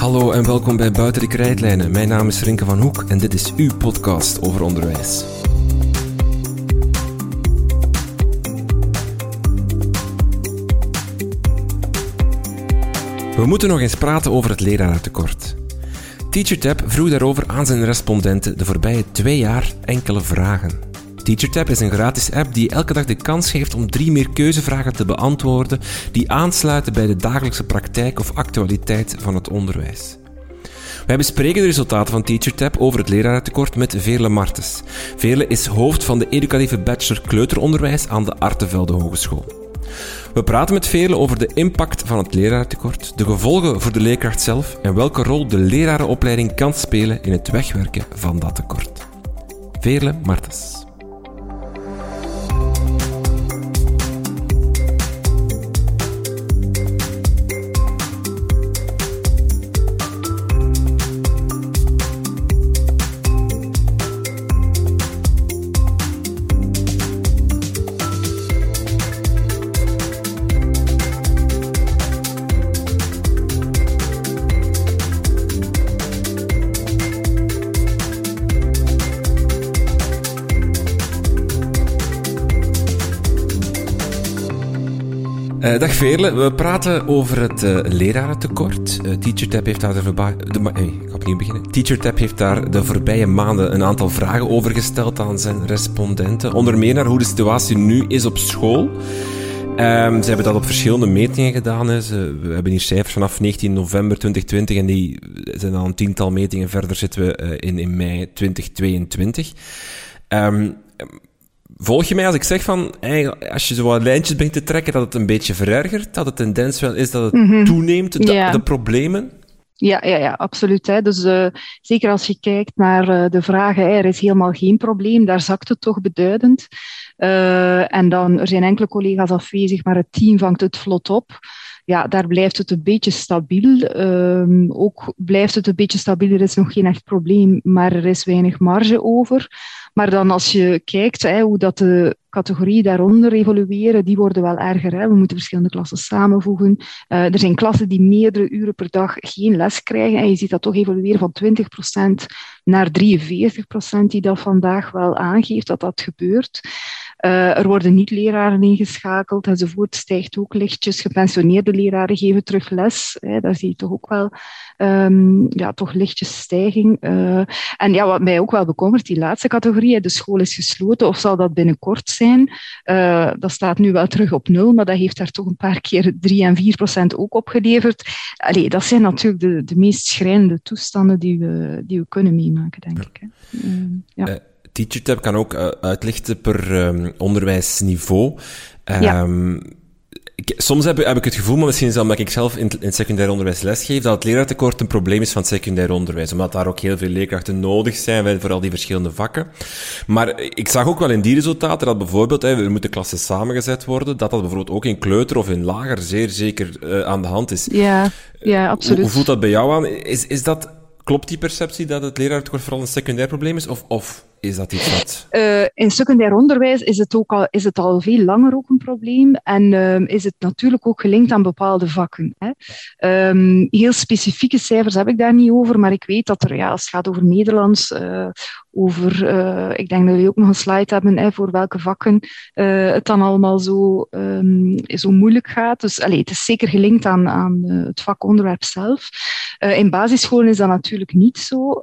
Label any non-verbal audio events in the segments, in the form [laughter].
Hallo en welkom bij Buiten de Krijtlijnen. Mijn naam is Rinke van Hoek en dit is uw podcast over onderwijs. We moeten nog eens praten over het lerarentekort. TeacherTap vroeg daarover aan zijn respondenten de voorbije twee jaar enkele vragen. TeacherTap is een gratis app die elke dag de kans geeft om drie meer keuzevragen te beantwoorden die aansluiten bij de dagelijkse praktijk of actualiteit van het onderwijs. Wij bespreken de resultaten van TeacherTap over het lerarentekort met Veerle Martens. Veerle is hoofd van de educatieve bachelor kleuteronderwijs aan de Artevelde Hogeschool. We praten met velen over de impact van het leraartekort, de gevolgen voor de leerkracht zelf en welke rol de lerarenopleiding kan spelen in het wegwerken van dat tekort. Veerle Martens. Uh, dag Veerle, we praten over het uh, lerarentekort. Uh, TeacherTap heeft daar de voorbije... Ik ga opnieuw beginnen. TeacherTap heeft daar de voorbije maanden een aantal vragen over gesteld aan zijn respondenten. Onder meer naar hoe de situatie nu is op school. Um, ze hebben dat op verschillende metingen gedaan. We hebben hier cijfers vanaf 19 november 2020 en die zijn dan een tiental metingen verder zitten we in, in mei 2022. Um, Volg je mij als ik zeg van, als je zo wat lijntjes begint te trekken, dat het een beetje verergert? Dat de tendens wel is dat het mhm. toeneemt, de, de, problemen? Ja, ja, ja absoluut. Hè. Dus uh, zeker als je kijkt naar uh, de vragen, hè, er is helemaal geen probleem, daar zakt het toch beduidend. Uh, en dan, er zijn enkele collega's afwezig, maar het team vangt het vlot op ja, daar blijft het een beetje stabiel. Um, ook blijft het een beetje stabiel. Er is nog geen echt probleem, maar er is weinig marge over. Maar dan als je kijkt hè, hoe dat de categorieën daaronder evolueren, die worden wel erger. Hè. We moeten verschillende klassen samenvoegen. Uh, er zijn klassen die meerdere uren per dag geen les krijgen. En je ziet dat toch evolueren van 20% naar 43%, die dat vandaag wel aangeeft dat dat gebeurt. Uh, er worden niet-leraren ingeschakeld enzovoort. Stijgt ook lichtjes. Gepensioneerde leraren geven terug les. Hè. Daar zie je toch ook wel um, ja, toch lichtjes stijging. Uh, en ja, wat mij ook wel bekommert, die laatste categorie, de school is gesloten of zal dat binnenkort zijn? Uh, dat staat nu wel terug op nul, maar dat heeft daar toch een paar keer 3 en 4 procent ook opgeleverd. Allee, dat zijn natuurlijk de, de meest schrijnende toestanden die we, die we kunnen meemaken, denk ik. Hè. Uh, ja. TeacherTap kan ook uitlichten per um, onderwijsniveau. Um, ja. Ehm, ik, soms heb, heb, ik het gevoel, maar misschien is dat omdat ik zelf in, in secundair onderwijs lesgeef, dat het leraartekort een probleem is van secundair onderwijs. Omdat daar ook heel veel leerkrachten nodig zijn voor al die verschillende vakken. Maar ik zag ook wel in die resultaten dat bijvoorbeeld, hè, er moeten klassen samengezet worden, dat dat bijvoorbeeld ook in kleuter of in lager zeer zeker uh, aan de hand is. Ja, ja absoluut. Hoe, hoe voelt dat bij jou aan? Is, is dat, klopt die perceptie dat het leraartekort vooral een secundair probleem is? Of, of is dat iets. Uh, in secundair onderwijs is het, ook al, is het al veel langer ook een probleem en uh, is het natuurlijk ook gelinkt aan bepaalde vakken. Hè. Um, heel specifieke cijfers heb ik daar niet over, maar ik weet dat er, ja, als het gaat over Nederlands, uh, over, ik denk dat we ook nog een slide hebben hè, voor welke vakken het dan allemaal zo, um, zo moeilijk gaat. Dus allez, het is zeker gelinkt aan, aan het vakonderwerp zelf. in basisscholen is dat natuurlijk niet zo,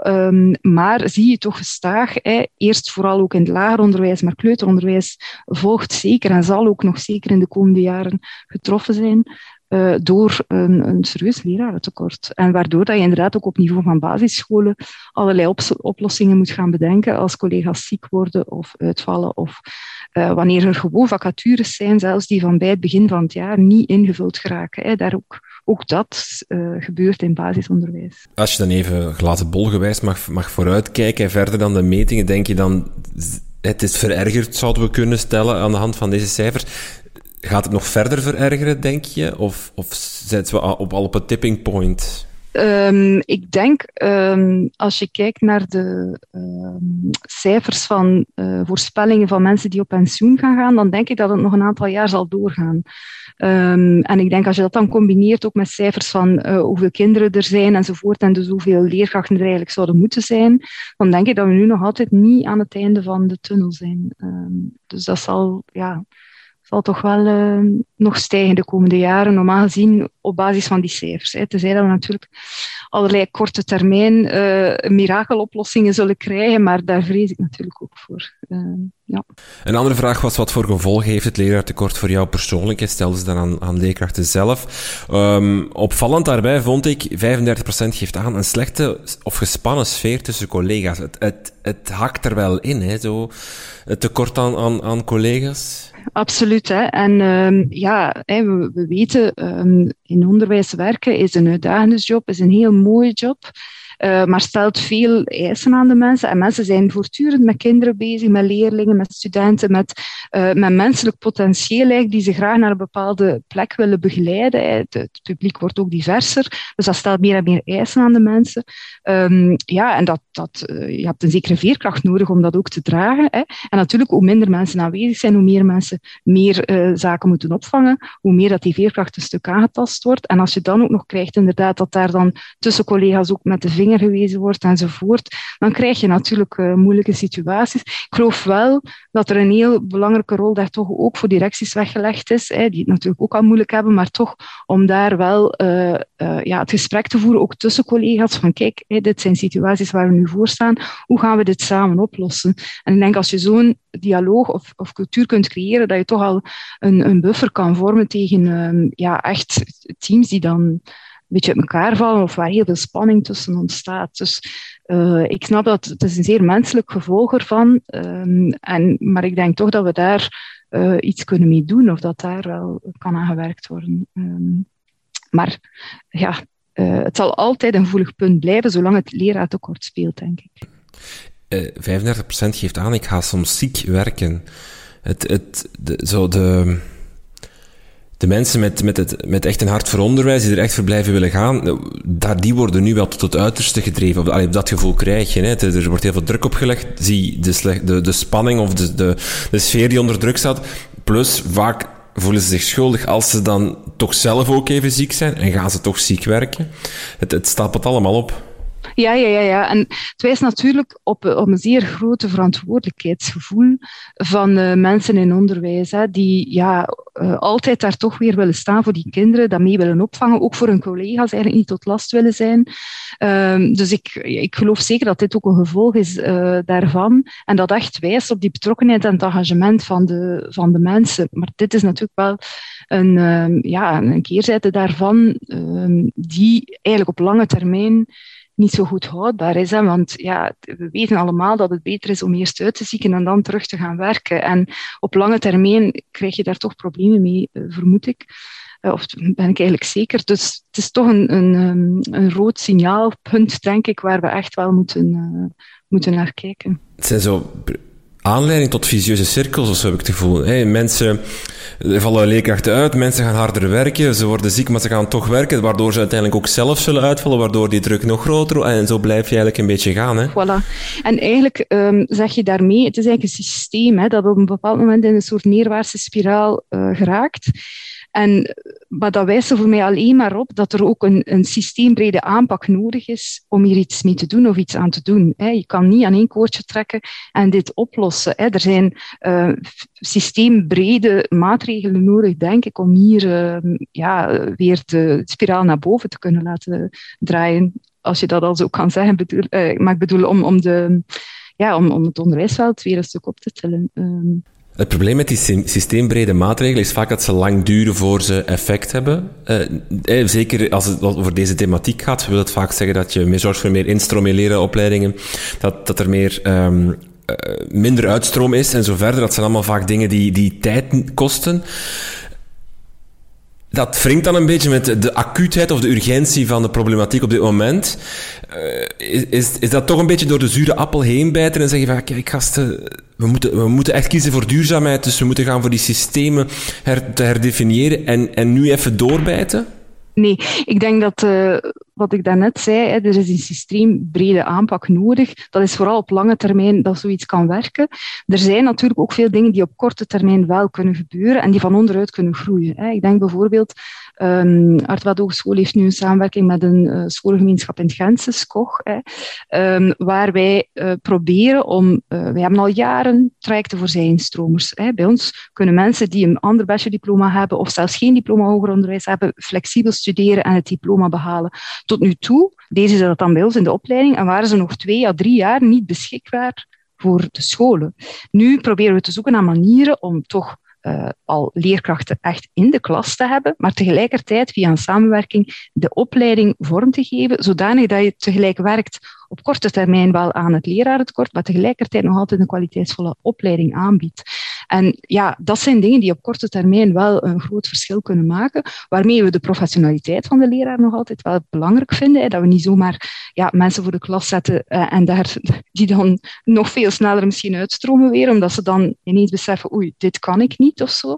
maar zie je toch gestaag eerst vooral ook in het lager onderwijs, maar kleuteronderwijs volgt zeker en zal ook nog zeker in de komende jaren getroffen zijn uh, door een, een serieus lerarentekort. En waardoor dat je inderdaad ook op niveau van basisscholen allerlei op oplossingen moet gaan bedenken als collega's ziek worden of uitvallen of uh, wanneer er gewoon vacatures zijn, zelfs die van bij het begin van het jaar niet ingevuld geraken. Hè. Daar ook, ook dat uh, gebeurt in basisonderwijs. Als je dan even glazen bolgewijs mag, mag vooruitkijken, verder dan de metingen, denk je dan het is verergerd, zouden we kunnen stellen aan de hand van deze cijfers. Gaat het nog verder verergeren, denk je? Of, of zijn we op, al op een tipping point? Um, ik denk, um, als je kijkt naar de um, cijfers van uh, voorspellingen van mensen die op pensioen gaan gaan, dan denk ik dat het nog een aantal jaar zal doorgaan. En ik denk als je dat dan combineert ook met cijfers van uh, hoeveel kinderen er zijn enzovoort, en dus hoeveel leerkrachten er eigenlijk zouden moeten zijn, dan denk ik dat we nu nog altijd niet aan het einde van de tunnel zijn. dus dat zal, ja, zal toch wel uh, nog stijgen de komende jaren, normaal gezien op basis van die cijfers. Hè. Tenzij dat we natuurlijk allerlei korte termijn uh, mirakeloplossingen zullen krijgen, maar daar vrees ik natuurlijk ook voor. Uh, ja. Een andere vraag was, wat voor gevolgen heeft het leraartekort voor jou persoonlijk? Je stelde ze dan aan, aan leerkrachten zelf. Um, opvallend daarbij vond ik, 35% geeft aan een slechte of gespannen sfeer tussen collega's. Het, het, het hakt er wel in, hè, zo, het tekort aan, aan, aan collega's. Absoluut. Hè. En um, ja, we, weten, um, in onderwijs werken is een uitdagende job, is een heel mooie job. Uh, maar stelt veel eisen aan de mensen. En mensen zijn voortdurend met kinderen bezig, met leerlingen, met studenten, met, uh, met menselijk potentieel die ze graag naar een bepaalde plek willen begeleiden. Het, publiek wordt ook diverser, dus dat stelt meer en meer eisen aan de mensen. Um, ja, en dat, dat, uh, je hebt een zekere veerkracht nodig om dat ook te dragen. Hè. En natuurlijk, hoe minder mensen aanwezig zijn, hoe meer mensen meer zaken moeten opvangen, hoe meer dat die veerkracht een stuk aangetast wordt. En als je dan ook nog krijgt inderdaad dat daar dan tussen collega's ook met de vinger gewezen wordt enzovoort, dan krijg je natuurlijk uh, moeilijke situaties. Ik geloof wel dat er een heel belangrijke rol daar toch ook voor directies weggelegd is, hè, die het natuurlijk ook al moeilijk hebben, maar toch om daar wel uh, uh, ja, het gesprek te voeren, ook tussen collega's, van kijk, hè, dit zijn situaties waar we nu voor staan, hoe gaan we dit samen oplossen? En ik denk als je zo'n dialoog of, of cultuur kunt creëren, dat je toch al een, een buffer kan vormen tegen um, ja, echt teams die dan beetje uit elkaar vallen of waar heel veel spanning tussen ontstaat. Dus uh, ik snap dat het is een zeer menselijk gevolg ervan. Um, en, maar ik denk toch dat we daar uh, iets kunnen mee doen of dat daar wel kan aan gewerkt worden. Um, maar ja, uh, het zal altijd een gevoelig punt blijven zolang het leraartekort speelt, denk ik. 35% geeft aan, ik ga soms ziek werken. Het, het, de, zo de, de mensen met, met, het, met echt een hart voor onderwijs, die er echt voor blijven willen gaan, daar, die worden nu wel tot het uiterste gedreven. Allee, dat gevoel krijg je. Hè. Er wordt heel veel druk opgelegd. Zie de, slecht, de, de spanning of de, de, de sfeer die onder druk staat. Plus, vaak voelen ze zich schuldig als ze dan toch zelf ook even ziek zijn en gaan ze toch ziek werken. Het, het stapelt allemaal op. Ja, ja, ja, ja. En het wijst natuurlijk op, op een zeer grote verantwoordelijkheidsgevoel van uh, mensen in onderwijs, hè, die ja, uh, altijd daar toch weer willen staan voor die kinderen, dat mee willen opvangen, ook voor hun collega's eigenlijk niet tot last willen zijn. Uh, dus ik, ik geloof zeker dat dit ook een gevolg is daarvan en dat echt wijst op die betrokkenheid en het engagement van de, van de mensen. Maar dit is natuurlijk wel een, ehm, ja, een keerzijde daarvan ehm, die eigenlijk op lange termijn niet zo goed houdbaar is. Hè? Want ja, we weten allemaal dat het beter is om eerst uit te zieken en dan terug te gaan werken. En op lange termijn krijg je daar toch problemen mee, eh, vermoed ik. Uh, of ben ik eigenlijk zeker. Dus het is toch een, een, ehm, een rood signaalpunt, denk ik, waar we echt wel moeten, uh, moeten naar kijken. Het zijn zo aanleiding tot visieuze cirkels, of zo heb ik het gevoel. Mensen vallen leerkrachten uit, mensen gaan harder werken, ze worden ziek, maar ze gaan toch werken, waardoor ze uiteindelijk ook zelf zullen uitvallen, waardoor die druk nog groter En zo blijf je eigenlijk een beetje gaan. Hè? Voilà. En eigenlijk um, zeg je daarmee, het is eigenlijk een systeem hè, dat op een bepaald moment in een soort neerwaartse spiraal uh, geraakt. En, maar dat wijst er voor mij alleen maar op dat er ook een, een systeembrede aanpak nodig is om hier iets mee te doen of iets aan te doen. Je kan niet aan één koordje trekken en dit oplossen. Er zijn uh, systeembrede maatregelen nodig, denk ik, om hier uh, ja, weer de spiraal naar boven te kunnen laten draaien. Als je dat al zo kan zeggen. Uh, maar ik bedoel om, om, de, ja, om, om het onderwijsveld weer een stuk op te tillen. Het probleem met die systeembrede maatregelen is vaak dat ze lang duren voor ze effect hebben. Uh, zeker als het over deze thematiek gaat, wil het vaak zeggen dat je meer zorgt voor meer instroom opleidingen, dat, dat er meer um, uh, minder uitstroom is en zo verder. Dat zijn allemaal vaak dingen die, die tijd kosten dat wringt dan een beetje met de acuutheid of de urgentie van de problematiek op dit moment. Uh, is, is dat toch een beetje door de zure appel heen bijten en zeggen van, kijk gasten, we moeten, we moeten echt kiezen voor duurzaamheid, dus we moeten gaan voor die systemen her, te herdefiniëren en, en nu even doorbijten? Nee, ik denk dat uh, wat ik daarnet zei, hè, er is een systeembrede aanpak nodig. Dat is vooral op lange termijn dat zoiets kan werken. Er zijn natuurlijk ook veel dingen die op korte termijn wel kunnen gebeuren en die van onderuit kunnen groeien. Hè. Ik denk bijvoorbeeld Um, Art Hogeschool heeft nu een samenwerking met een uh, schoolgemeenschap in het Gentse, SCOG, hè, um, waar wij uh, proberen om, uh, wij hebben al jaren trajecten voor zijinstromers. Hè. Bij ons kunnen mensen die een ander bachelordiploma hebben of zelfs geen diploma hoger onderwijs hebben, flexibel studeren en het diploma behalen. Tot nu toe deden ze dat dan bij ons in de opleiding en waren ze nog twee à drie jaar niet beschikbaar voor de scholen. Nu proberen we te zoeken naar manieren om toch uh, al leerkrachten echt in de klas te hebben, maar tegelijkertijd via een samenwerking de opleiding vorm te geven, zodanig dat je tegelijk werkt op korte termijn wel aan het lerarentekort, maar tegelijkertijd nog altijd een kwaliteitsvolle opleiding aanbiedt. En ja, dat zijn dingen die op korte termijn wel een groot verschil kunnen maken, waarmee we de professionaliteit van de leraar nog altijd wel belangrijk vinden. Hè, dat we niet zomaar ja, mensen voor de klas zetten uh, en daar, [laughs] die dan nog veel sneller misschien uitstromen weer, omdat ze dan ineens beseffen, oei, dit kan ik niet of zo.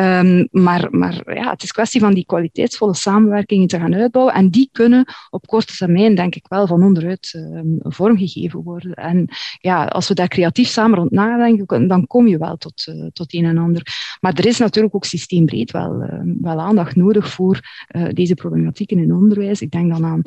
Um, maar maar ja, het is kwestie van die kwaliteitsvolle samenwerkingen te gaan uitbouwen en die kunnen op korte termijn, denk ik wel, van onderuit uh, vormgegeven worden. En ja, als we daar creatief samen rond nadenken, dan kom je wel tot, uh, tot een en ander. Maar er is natuurlijk ook systeembreed wel, uh, wel aandacht nodig voor uh, deze problematieken in onderwijs. Ik denk dan aan,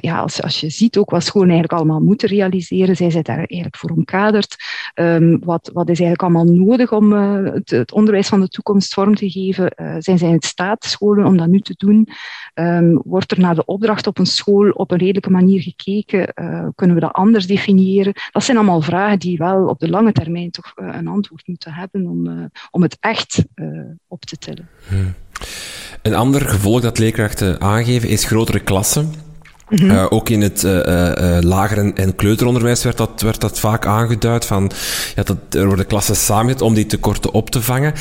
ja, als, als je ziet ook wat scholen eigenlijk allemaal moeten realiseren, zij zijn daar eigenlijk voor omkaderd. Um, wat, wat is eigenlijk allemaal nodig om het, het, onderwijs van de toekomst vorm te geven? zijn zij in staat, scholen, om dat nu te doen? Um, wordt er naar de opdracht op een school op een redelijke manier gekeken? kunnen we dat anders definiëren? Dat zijn allemaal vragen die wel op de lange termijn toch een antwoord moeten hebben om, uh, om het echt uh, op te tillen. Hmm. Een ander gevolg dat leerkrachten aangeven is grotere klassen. Mm -hmm. uh, ook in het uh, uh, lager- en, en, kleuteronderwijs werd dat, werd dat vaak aangeduid. Van, ja, dat er worden klassen samengezet om die tekorten op te vangen.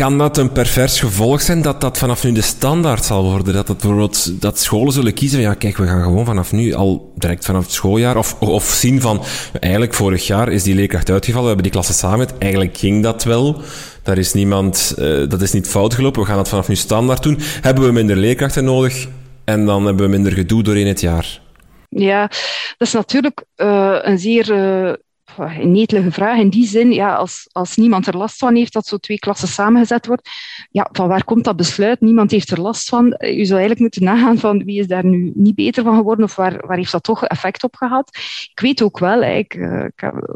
Kan dat een pervers gevolg zijn dat dat vanaf nu de standaard zal worden? Dat, dat, bijvoorbeeld, dat scholen zullen kiezen, ja kijk, we gaan gewoon vanaf nu al direct vanaf het schooljaar, of, of zien van, eigenlijk vorig jaar is die leerkracht uitgevallen, we hebben die klassen samen, eigenlijk ging dat wel. Daar is niemand, uh, dat is niet fout gelopen, we gaan dat vanaf nu standaard doen. Hebben we minder leerkrachten nodig en dan hebben we minder gedoe doorheen het jaar? Ja, dat is natuurlijk uh, een zeer uh, een netelige vraag. In die zin, ja, als, als niemand er last van heeft dat zo twee klassen samengezet wordt, ja, van waar komt dat besluit? Niemand heeft er last van. Je zou eigenlijk moeten nagaan van wie is daar nu niet beter van geworden of waar, waar heeft dat toch effect op gehad? Ik weet ook wel, ik, uh,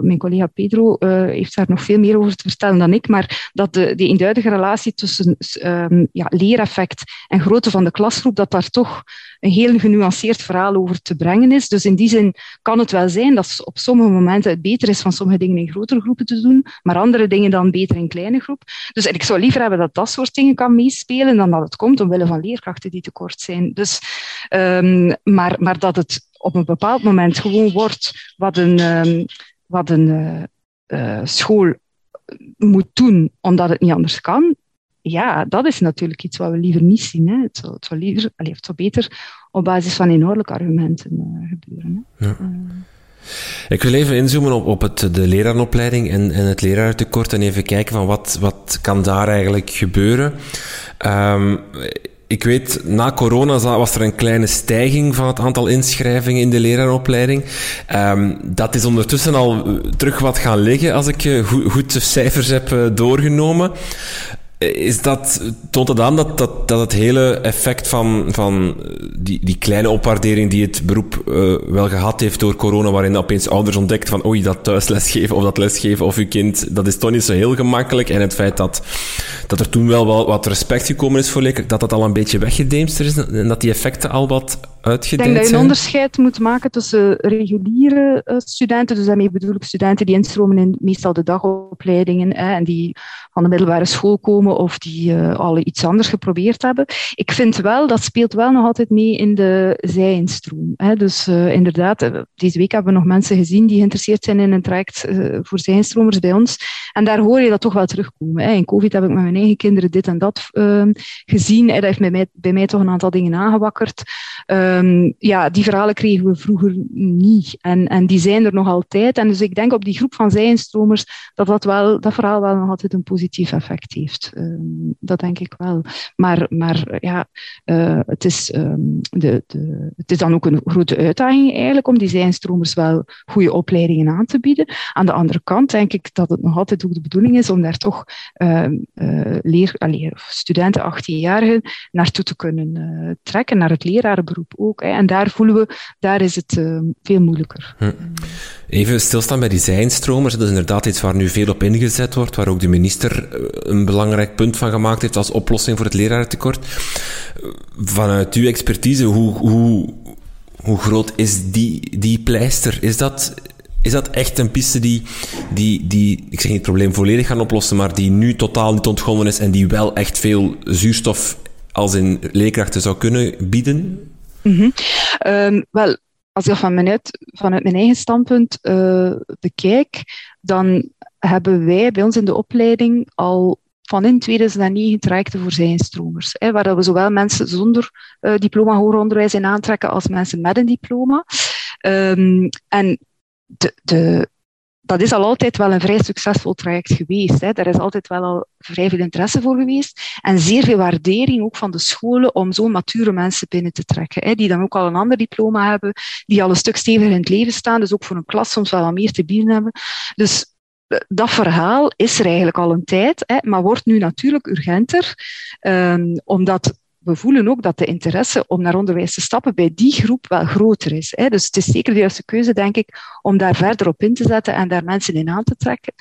mijn collega Pedro uh, heeft daar nog veel meer over te vertellen dan ik, maar dat de, die eenduidige relatie tussen um, ja, leereffect en grootte van de klasgroep, dat daar toch een heel genuanceerd verhaal over te brengen is. Dus in die zin kan het wel zijn dat op sommige momenten het beter is van sommige dingen in grotere groepen te doen, maar andere dingen dan beter in kleine groep. Dus ik zou liever hebben dat dat soort dingen kan meespelen dan dat het komt omwille van leerkrachten die tekort zijn. Dus, um, maar, maar dat het op een bepaald moment gewoon wordt wat een, um, wat een uh, uh, school moet doen omdat het niet anders kan, ja, dat is natuurlijk iets wat we liever niet zien. Hè. Het, zou, het, zou liever, allez, het zou beter op basis van inhoudelijke argumenten uh, gebeuren. Hè. Ja. Uh. Ik wil even inzoomen op, op het, de leraaropleiding en, en het leraartekort en even kijken van wat, wat kan daar eigenlijk gebeuren. Um, ik weet, na corona was er een kleine stijging van het aantal inschrijvingen in de leraaropleiding. Um, dat is ondertussen al terug wat gaan liggen, als ik uh, goed, goed cijfers heb doorgenomen. Is dat, toont het aan dat, dat, dat het hele effect van, van die, die kleine opwaardering die het beroep uh, wel gehad heeft door corona, waarin opeens ouders ontdekt van oei, dat thuislesgeven of dat lesgeven of uw kind, dat is toch niet zo heel gemakkelijk. En het feit dat, dat er toen wel, wel wat respect gekomen is voor dat dat al een beetje weggedemster is en dat die effecten al wat Ik denk dat je een onderscheid moet maken tussen reguliere uh, studenten, dus daarmee bedoel ik studenten die instromen in meestal de dagopleidingen hè, en die van de middelbare school komen of die uh, al iets anders geprobeerd hebben. Ik vind wel, dat speelt wel nog altijd mee in de zijinstroom. Hè. Dus uh, inderdaad, deze week hebben we nog mensen gezien die geïnteresseerd zijn in een traject voor zijinstromers bij ons. En daar hoor je dat toch wel terugkomen. Hè. In COVID heb ik met mijn eigen kinderen dit en dat ehm, gezien. Dat heeft bij mij, bij mij toch een aantal dingen aangewakkerd. Ehm, ja, die verhalen kregen we vroeger niet. En, en die zijn er nog altijd. En dus ik denk op die groep van zijinstromers dat dat, wel, dat verhaal wel nog altijd een positief effect heeft. Ehm, dat denk ik wel. Maar, maar ja, uh, het, is, um, de, de, het is dan ook een grote uitdaging eigenlijk om die zijinstromers wel goede opleidingen aan te bieden. Aan de andere kant denk ik dat het nog altijd ook de bedoeling is om daar toch uh, uh, leer, studenten, 18-jarigen, naartoe te kunnen uh, trekken, naar het lerarenberoep En daar voelen we, daar is het uh, veel moeilijker. Hm. Even stilstaan bij die zijnstromers. Dat is inderdaad iets waar nu veel op ingezet wordt, waar ook de minister een belangrijk punt van gemaakt heeft als oplossing voor het lerarentekort. Vanuit uw expertise, hoe, hoe, hoe groot is die, die pleister? Is dat is dat echt een piste die, die, die, ik zeg niet het probleem volledig gaan oplossen, maar die nu totaal niet ontgonnen is en die wel echt veel zuurstof als in leerkrachten zou kunnen bieden? -hmm. um, wel, als ik dat vanuit mijn eigen standpunt uh, bekijk, dan hebben wij bij ons in de opleiding al van in 2009 trajecten voor zijnstromers, hè, waar we zowel mensen zonder uh, diploma hoger onderwijs in aantrekken als mensen met een diploma. Um, en de, de, dat is al altijd wel een vrij succesvol traject geweest. Hè. Daar is altijd wel al vrij veel interesse voor geweest. En zeer veel waardering ook van de scholen om zo'n mature mensen binnen te trekken. Hè, die dan ook al een ander diploma hebben, die al een stuk steviger in het leven staan, dus ook voor een klas soms wel wat meer te bieden hebben. Dus dat verhaal is er eigenlijk al een tijd, hè, maar wordt nu natuurlijk urgenter, um, omdat we voelen ook dat de interesse om naar onderwijs te stappen bij die groep wel groter is. Hè. Dus het is zeker de juiste keuze, denk ik, om daar verder op in te zetten en daar mensen in aan te trekken.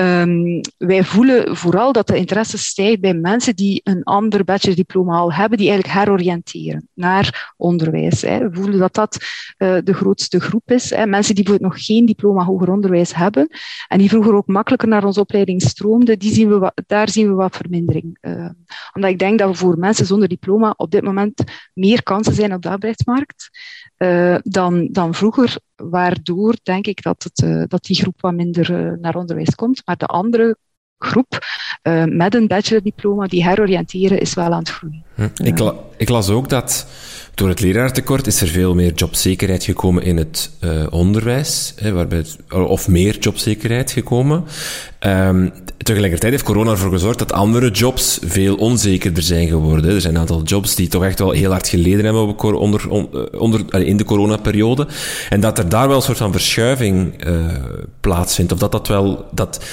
Um, wij voelen vooral dat de interesse stijgt bij mensen die een ander bachelordiploma al hebben, die eigenlijk heroriënteren naar onderwijs. Hè. We voelen dat dat uh, de grootste groep is. Hè. Mensen die bijvoorbeeld nog geen diploma hoger onderwijs hebben en die vroeger ook makkelijker naar onze opleiding stroomden, die zien we daar zien we wat vermindering. Uh, omdat ik denk dat we voor mensen zonder diploma diploma op dit moment meer kansen zijn op de arbeidsmarkt uh, dan, dan vroeger, waardoor denk ik dat, het, uh, dat die groep wat minder uh, naar onderwijs komt. Maar de andere groep met een bachelordiploma die heroriënteren is wel aan het groeien. Hm. Ik, ik las ook dat door het leraartekort is er veel meer jobzekerheid gekomen in het uh, onderwijs, hè, waarbij het, of meer jobzekerheid gekomen. Um, tegelijkertijd heeft corona ervoor gezorgd dat andere jobs veel onzekerder zijn geworden. Er zijn een aantal jobs die toch echt wel heel hard geleden hebben onder, onder, in de coronaperiode. En dat er daar wel een soort van verschuiving plaatsvindt. Of dat dat wel, dat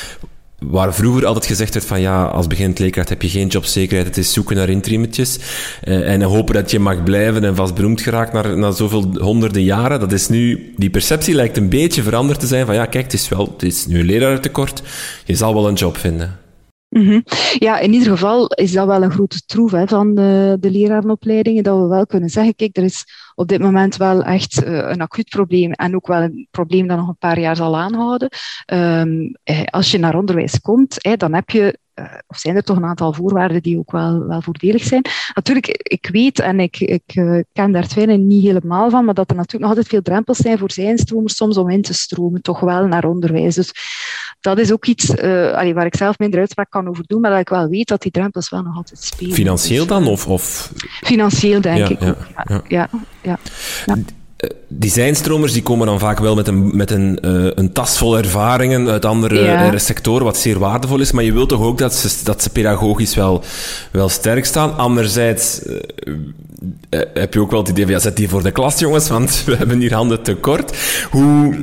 waar vroeger altijd gezegd werd van ja, als beginnend leerkracht heb je geen jobzekerheid, het is zoeken naar interimetjes uh, en hopen dat je mag blijven en vast beroemd geraakt na, na zoveel honderden jaren. Dat is nu, die perceptie lijkt een beetje veranderd te zijn van ja, kijk, het is wel, het is nu een lerarentekort, je zal wel een job vinden. -hmm. Ja, in ieder geval is dat wel een grote troef hè, van de, de lerarenopleidingen, dat we wel kunnen zeggen, kijk, er is op dit moment wel echt uh, een acuut probleem en ook wel een probleem dat nog een paar jaar zal aanhouden. Um, als je naar onderwijs komt, dan heb je of zijn er toch een aantal voorwaarden die ook wel, wel voordelig zijn. Natuurlijk, ik weet en ik, ik uh, ken daar het niet helemaal van, maar dat er natuurlijk nog altijd veel drempels zijn voor zijnstromers soms om in te stromen, toch wel naar onderwijs. Dus dat is ook iets uh, allee, waar ik zelf minder uitspraak kan over doen, maar dat ik wel weet dat die drempels wel nog altijd spelen. Financieel dan? Of, of... Financieel denk ja, ik. Ja, ja. ja, ja. Die zijnstromers die komen dan vaak wel met een, met een, uh, een tas vol ervaringen uit andere ja. sectoren, wat zeer waardevol is. Maar je wilt toch ook dat ze, dat ze pedagogisch wel, wel sterk staan. Anderzijds uh, heb je ook wel het idee van, ja, zet die voor de klas, jongens, want [laughs] we hebben hier handen tekort. Hoe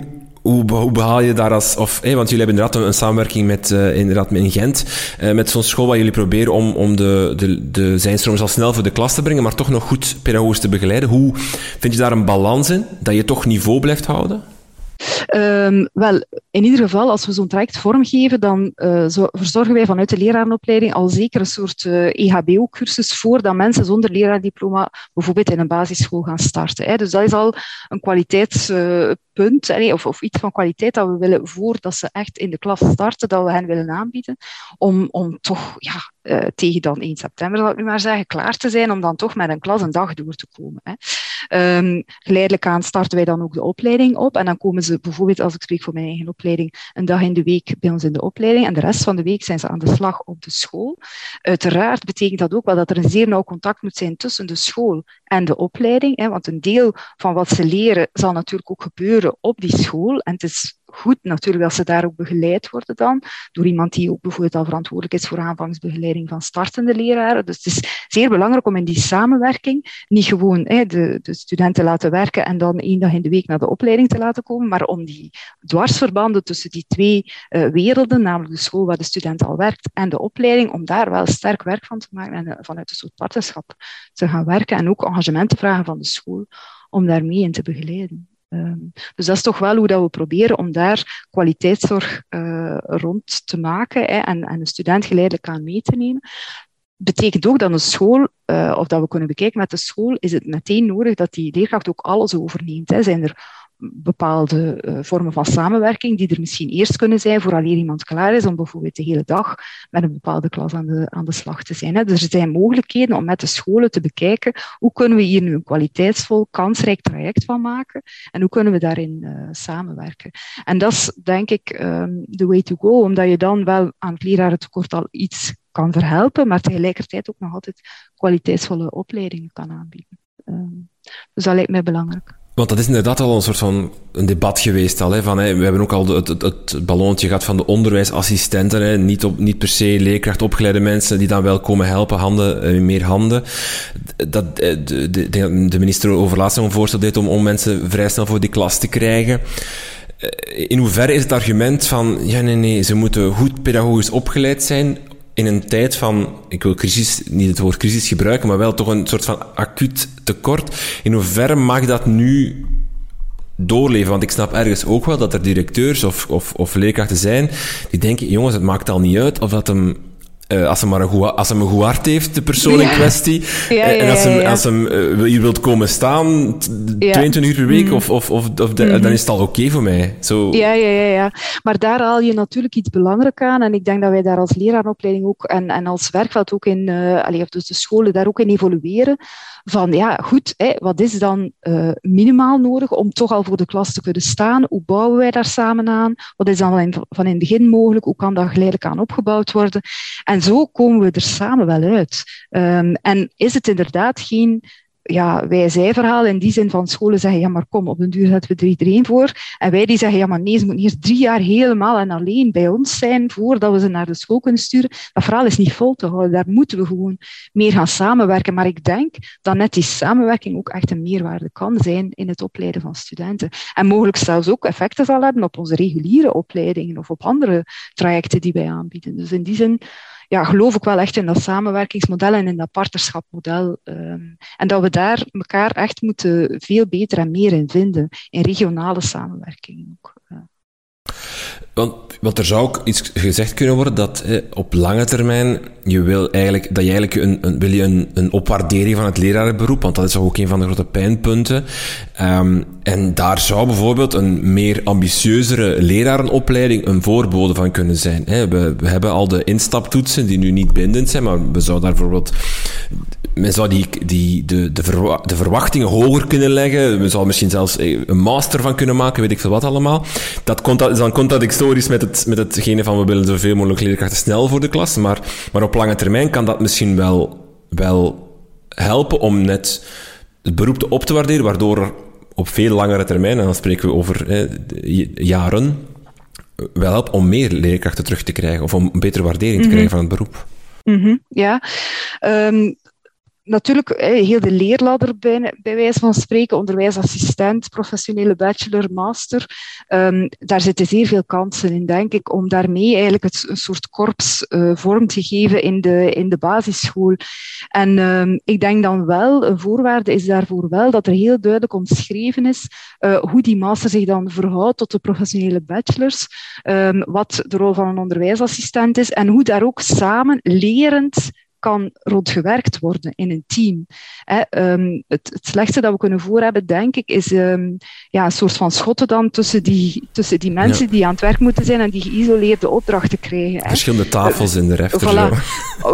hoe, behaal je daar als... Of, want jullie hebben inderdaad een, samenwerking met, uh, inderdaad in Gent, uh, met zo'n school waar jullie proberen om, om de, de, de al snel voor de klas te brengen, maar toch nog goed pedagogisch te begeleiden. Hoe vind je daar een balans in, dat je toch niveau blijft houden? Um, wel, in ieder geval, als we zo'n traject vormgeven, dan zo verzorgen wij vanuit de lerarenopleiding al zeker een soort eh, EHBO-cursus voor dat mensen zonder leraardiploma bijvoorbeeld in een basisschool gaan starten. Hè. Dus dat is al een kwaliteitspunt, uh, of, of iets van kwaliteit dat we willen voordat ze echt in de klas starten, dat we hen willen aanbieden, om, om toch ja, uh, tegen dan 1 september, zal ik nu maar zeggen, klaar te zijn om dan toch met een klas een dag door te komen. Hè. Um, geleidelijk aan starten wij dan ook de opleiding op en dan komen ze bijvoorbeeld, als ik spreek voor mijn eigen opleiding, een dag in de week bij ons in de opleiding en de rest van de week zijn ze aan de slag op de school. Uiteraard betekent dat ook wel dat er een zeer nauw contact moet zijn tussen de school en de opleiding, hè, want een deel van wat ze leren zal natuurlijk ook gebeuren op die school en het is goed natuurlijk dat ze daar ook begeleid worden dan, door iemand die ook bijvoorbeeld al verantwoordelijk is voor aanvangsbegeleiding van startende leraren. Dus het is zeer belangrijk om in die samenwerking niet gewoon hè, de, de studenten laten werken en dan één dag in de week naar de opleiding te laten komen, maar om die dwarsverbanden tussen die twee uh, werelden, namelijk de school waar de student al werkt en de opleiding, om daar wel sterk werk van te maken en uh, vanuit een soort partnerschap te gaan werken en ook engagement vragen van de school om daarmee in te begeleiden. Um, dus dat is toch wel hoe dat we proberen om daar kwaliteitszorg uh, rond te maken hè, en, en de student geleidelijk aan mee te nemen. Betekent ook dat een school, uh, of dat we kunnen bekijken met de school, is het meteen nodig dat die leerkracht ook alles overneemt. Hè. Zijn er bepaalde uh, vormen van samenwerking die er misschien eerst kunnen zijn vooraleer iemand klaar is om bijvoorbeeld de hele dag met een bepaalde klas aan de, aan de slag te zijn. Hè. Dus er zijn mogelijkheden om met de scholen te bekijken hoe kunnen we hier nu een kwaliteitsvol, kansrijk traject van maken en hoe kunnen we daarin uh, samenwerken. En dat is denk ik um, the way to go, omdat je dan wel aan het lerarentekort al iets kan verhelpen, maar tegelijkertijd ook nog altijd kwaliteitsvolle opleidingen kan aanbieden. Um, dus dat lijkt mij belangrijk. Want dat is inderdaad al een soort van een debat geweest al. Hè, van, hè, we hebben ook al het, het, ballonnetje gehad van de onderwijsassistenten. Hè, niet, op, niet per se leerkracht opgeleide mensen die dan wel komen helpen, handen, meer handen. Dat, de, de, de minister over laatst een voorstel deed om, om mensen vrij snel voor die klas te krijgen. In hoeverre is het argument van, ja nee nee, ze moeten goed pedagogisch opgeleid zijn in een tijd van, ik wil crisis, niet het woord crisis gebruiken, maar wel toch een soort van acuut tekort. In hoeverre mag dat nu doorleven? Want ik snap ergens ook wel dat er directeurs of, of, of leerkrachten zijn die denken, jongens, het maakt al niet uit of dat hem uh, als hij maar een goed, als hem een goed hart heeft, de persoon in kwestie. Ja, ja, en als hem, als hem uh, hier wilt komen staan, 22 uur per week, mm. of, of, of, of de, mm -hmm. dan is het al oké okay voor mij. Zo. Ja, ja, ja, ja. Maar daar haal je natuurlijk iets belangrijks aan. En ik denk dat wij daar als leraaropleiding ook en, en als werkveld ook in, uh, allee, of dus de scholen daar ook in evolueren van ja, goed, hè, wat is dan minimaal nodig om toch al voor de klas te kunnen staan? Hoe bouwen wij daar samen aan? Wat is dan van in, van in het begin mogelijk? Hoe kan dat geleidelijk aan opgebouwd worden? En zo komen we er samen wel uit. Um, en is het inderdaad geen ja, wij-zij-verhaal in die zin van scholen zeggen, ja maar kom, op een duur zetten we er iedereen voor. En wij die zeggen, ja maar nee, ze moeten eerst drie jaar helemaal en alleen bij ons zijn voordat we ze naar de school kunnen sturen. Dat verhaal is niet vol te houden. Daar moeten we gewoon meer gaan samenwerken. Maar ik denk dat net die samenwerking ook echt een meerwaarde kan zijn in het opleiden van studenten. En mogelijk zelfs ook effecten zal hebben op onze reguliere opleidingen of op andere trajecten die wij aanbieden. Dus in die zin ja, geloof ik wel echt in dat samenwerkingsmodel en in dat partnerschapmodel. Um, en dat we daar elkaar echt moeten veel beter en meer in vinden, in regionale samenwerking ook. Want, want er zou ook iets gezegd kunnen worden dat eh, op lange termijn je wil eigenlijk, dat je eigenlijk een, een, wil je een, een opwaardering van het lerarenberoep, want dat is ook een van de grote pijnpunten. Um, en daar zou bijvoorbeeld een meer ambitieuzere lerarenopleiding een voorbode van kunnen zijn. Hè. We, we hebben al de instaptoetsen die nu niet bindend zijn, maar we zouden daar bijvoorbeeld men zou die, die, de, de, verwa de verwachtingen hoger kunnen leggen. We zouden misschien zelfs eh, een master van kunnen maken, weet ik veel wat allemaal. Dat komt, dan contradictorisch met, het, met hetgene van we willen zoveel mogelijk leerkrachten snel voor de klas. Maar, maar op lange termijn kan dat misschien wel, wel helpen om net het beroep op te waarderen, waardoor op veel langere termijn, en dan spreken we over jaren, wel helpt om meer leerkrachten terug te krijgen of om een betere waardering te krijgen mm -hmm. van het beroep. Mm -hmm, ja, um, natuurlijk heel de leerladder bij, wijze van spreken, onderwijsassistent, professionele bachelor, master. Um, daar zitten zeer veel kansen in, denk ik, om daarmee eigenlijk een soort korps uh, vorm te geven in de, in de basisschool. En um, ik denk dan wel, een voorwaarde is daarvoor wel dat er heel duidelijk omschreven is uh, hoe die master zich dan verhoudt tot de professionele bachelors, um, wat de rol van een onderwijsassistent is en hoe daar ook samen lerend kan rondgewerkt worden in een team. Ehm, het, het, slechtste dat we kunnen voor hebben, denk ik, is ehm, ja, een soort van schotten dan tussen die, tussen die mensen die aan het werk moeten zijn en die geïsoleerde opdrachten krijgen. Hè. Verschillende tafels in de refter. Voilà. [laughs]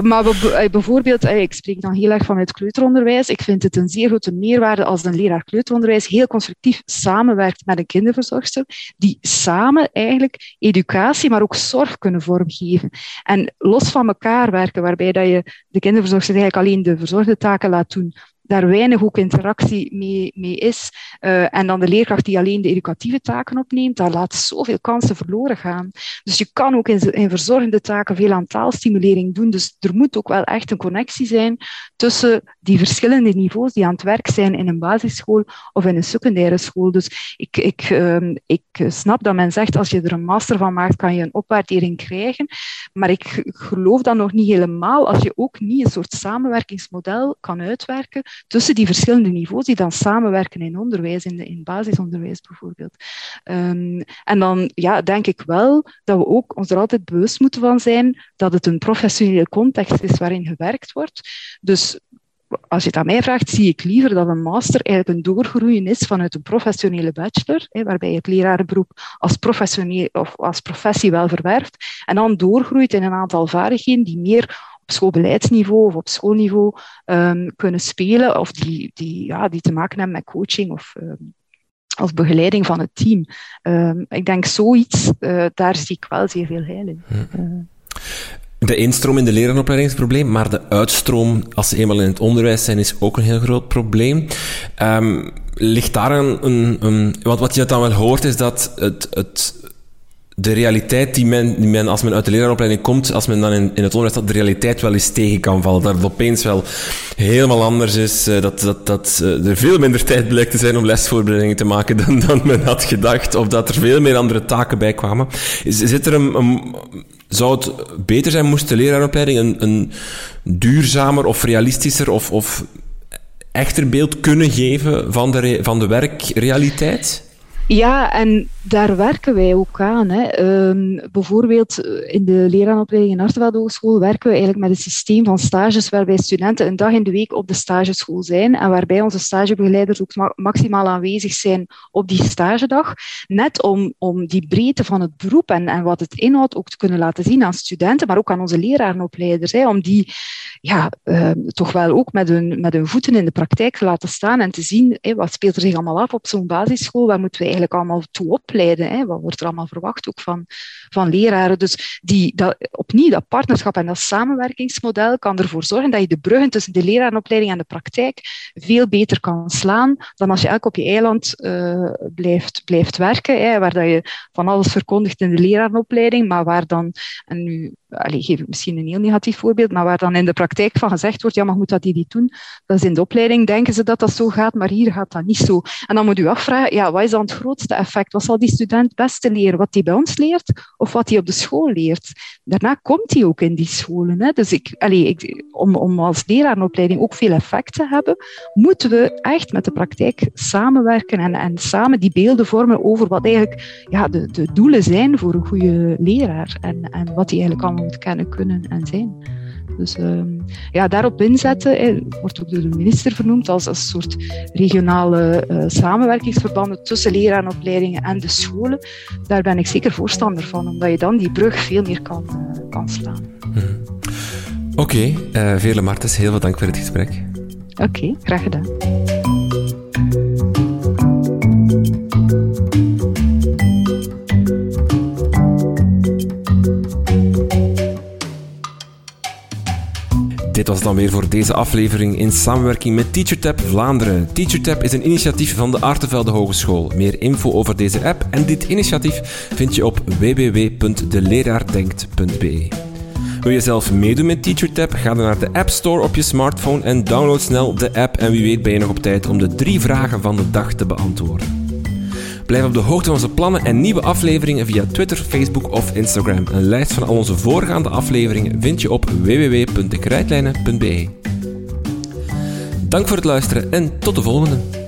Maar eh, bijvoorbeeld, ik spreek dan heel erg van het kleuteronderwijs. Ik vind het een zeer grote meerwaarde als een leraar kleuteronderwijs heel constructief samenwerkt met een kinderverzorgster, die samen eigenlijk educatie, maar ook zorg kunnen vormgeven. En los van elkaar werken, waarbij dat je de kinderverzorgster eigenlijk alleen de verzorgde taken laat doen, daar weinig ook interactie mee, mee is. Uh, en dan de leerkracht die alleen de educatieve taken opneemt, daar laat zoveel kansen verloren gaan. Dus je kan ook in, in verzorgende taken veel aan taalstimulering doen. Dus er moet ook wel echt een connectie zijn tussen die verschillende niveaus die aan het werk zijn in een basisschool of in een secundaire school. Dus ik, ik, uh, ik snap dat men zegt, als je er een master van maakt, kan je een opwaardering krijgen. Maar ik geloof dat nog niet helemaal als je ook niet een soort samenwerkingsmodel kan uitwerken tussen die verschillende niveaus die dan samenwerken in onderwijs, in, de, in basisonderwijs bijvoorbeeld. Um, en dan ja, denk ik wel dat we ook ons er altijd bewust moeten van zijn dat het een professionele context is waarin gewerkt wordt. Dus als je het aan mij vraagt, zie ik liever dat een master eigenlijk een doorgroeien is vanuit een professionele bachelor, waarbij je het lerarenberoep als, professioneel, of als professie wel verwerft, en dan doorgroeit in een aantal vaardigheden die meer op schoolbeleidsniveau of op schoolniveau um, kunnen spelen, of die, die, ja, die te maken hebben met coaching of, um, of begeleiding van het team. Um, ik denk zoiets, uh, daar zie ik wel zeer veel heil in. Uh, de instroom in de lerarenopleiding is een probleem, maar de uitstroom, als ze eenmaal in het onderwijs zijn, is ook een heel groot probleem. Um, ligt daar een, een, een, Want wat je dan wel hoort, is dat het, het de realiteit die men, die men, als men uit de leraaropleiding komt, als men dan in, in het onderwijs staat, de realiteit wel eens tegen kan vallen. Dat het opeens wel helemaal anders is, uh, dat, dat, dat uh, er veel minder tijd blijkt te zijn om lesvoorbereidingen te maken dan, dan men had gedacht, of dat er veel meer andere taken bij kwamen. Zit er een, een zou het beter zijn, moest de leraaropleiding een, een duurzamer of realistischer of, of echter beeld kunnen geven van de, van de werkrealiteit? Ja, en daar werken wij ook aan. Hè. Um, bijvoorbeeld eh, in de leraaropleiding in Artevelde Hogeschool werken we eigenlijk met een systeem van stages waarbij studenten een dag in de week op de stageschool zijn en waarbij onze stagebegeleiders ook maximaal aanwezig zijn op die stagedag. Net om, om die breedte van het beroep en, en wat het inhoudt ook te kunnen laten zien aan studenten, maar ook aan onze lerarenopleiders. Hè, om die ja, uh, toch wel ook met hun, met hun voeten in de praktijk te laten staan en te zien wat speelt er zich allemaal af op zo'n basisschool, waar moeten we eigenlijk allemaal toe opleiden, hè, wat wordt er allemaal verwacht ook van, van leraren. Dus die, dat, opnieuw, dat partnerschap en dat samenwerkingsmodel kan ervoor zorgen dat je de bruggen tussen de lerarenopleiding en de praktijk veel beter kan slaan dan als je elk op je eiland uh, blijft, blijft werken, hè, waar dat je van alles verkondigt in de lerarenopleiding, maar waar dan, nu allez, geef ik misschien een heel negatief voorbeeld, maar waar dan in de praktijk van gezegd wordt, ja, maar moet dat hier niet doen? Dat is in de opleiding, denken ze dat dat zo gaat, maar hier gaat dat niet zo. En dan moet u afvragen, ja, wat is dan het grootste effect? Wat zal die student het beste leren? Wat hij bij ons leert of wat hij op de school leert? Daarna komt hij ook in die scholen. Hè? Dus ik, allez, ik, om, om als leraaropleiding ook veel effect te hebben, moeten we echt met de praktijk samenwerken en, en samen die beelden vormen over wat eigenlijk ja, de, de doelen zijn voor een goede leraar en, en wat hij eigenlijk allemaal ontkennen kunnen en zijn. Dus uh, ja, daarop inzetten, eh, wordt ook door de minister vernoemd als een soort regionale uh, samenwerkingsverbanden tussen leraaropleidingen en de scholen. Daar ben ik zeker voorstander van, omdat je dan die brug veel meer kan, uh, kan slaan. Hmm. Oké, okay, Veerle Martens, heel veel dank voor het gesprek. Oké, okay, graag gedaan. Dit was dan weer voor deze aflevering in samenwerking met TeacherTap Vlaanderen. TeacherTap is een initiatief van de Artevelde Hogeschool. Meer info over deze app en dit initiatief vind je op www.deleraardenkt.be. Wil je zelf meedoen met TeacherTap? Ga dan naar de App Store op je smartphone en download snel de app en wie weet ben je nog op tijd om de drie vragen van de dag te beantwoorden. Blijf op de hoogte van onze plannen en nieuwe afleveringen via Twitter, Facebook of Instagram. Een lijst van al onze voorgaande afleveringen vind je op www.dekrijtlijnen.be. Dank voor het luisteren en tot de volgende.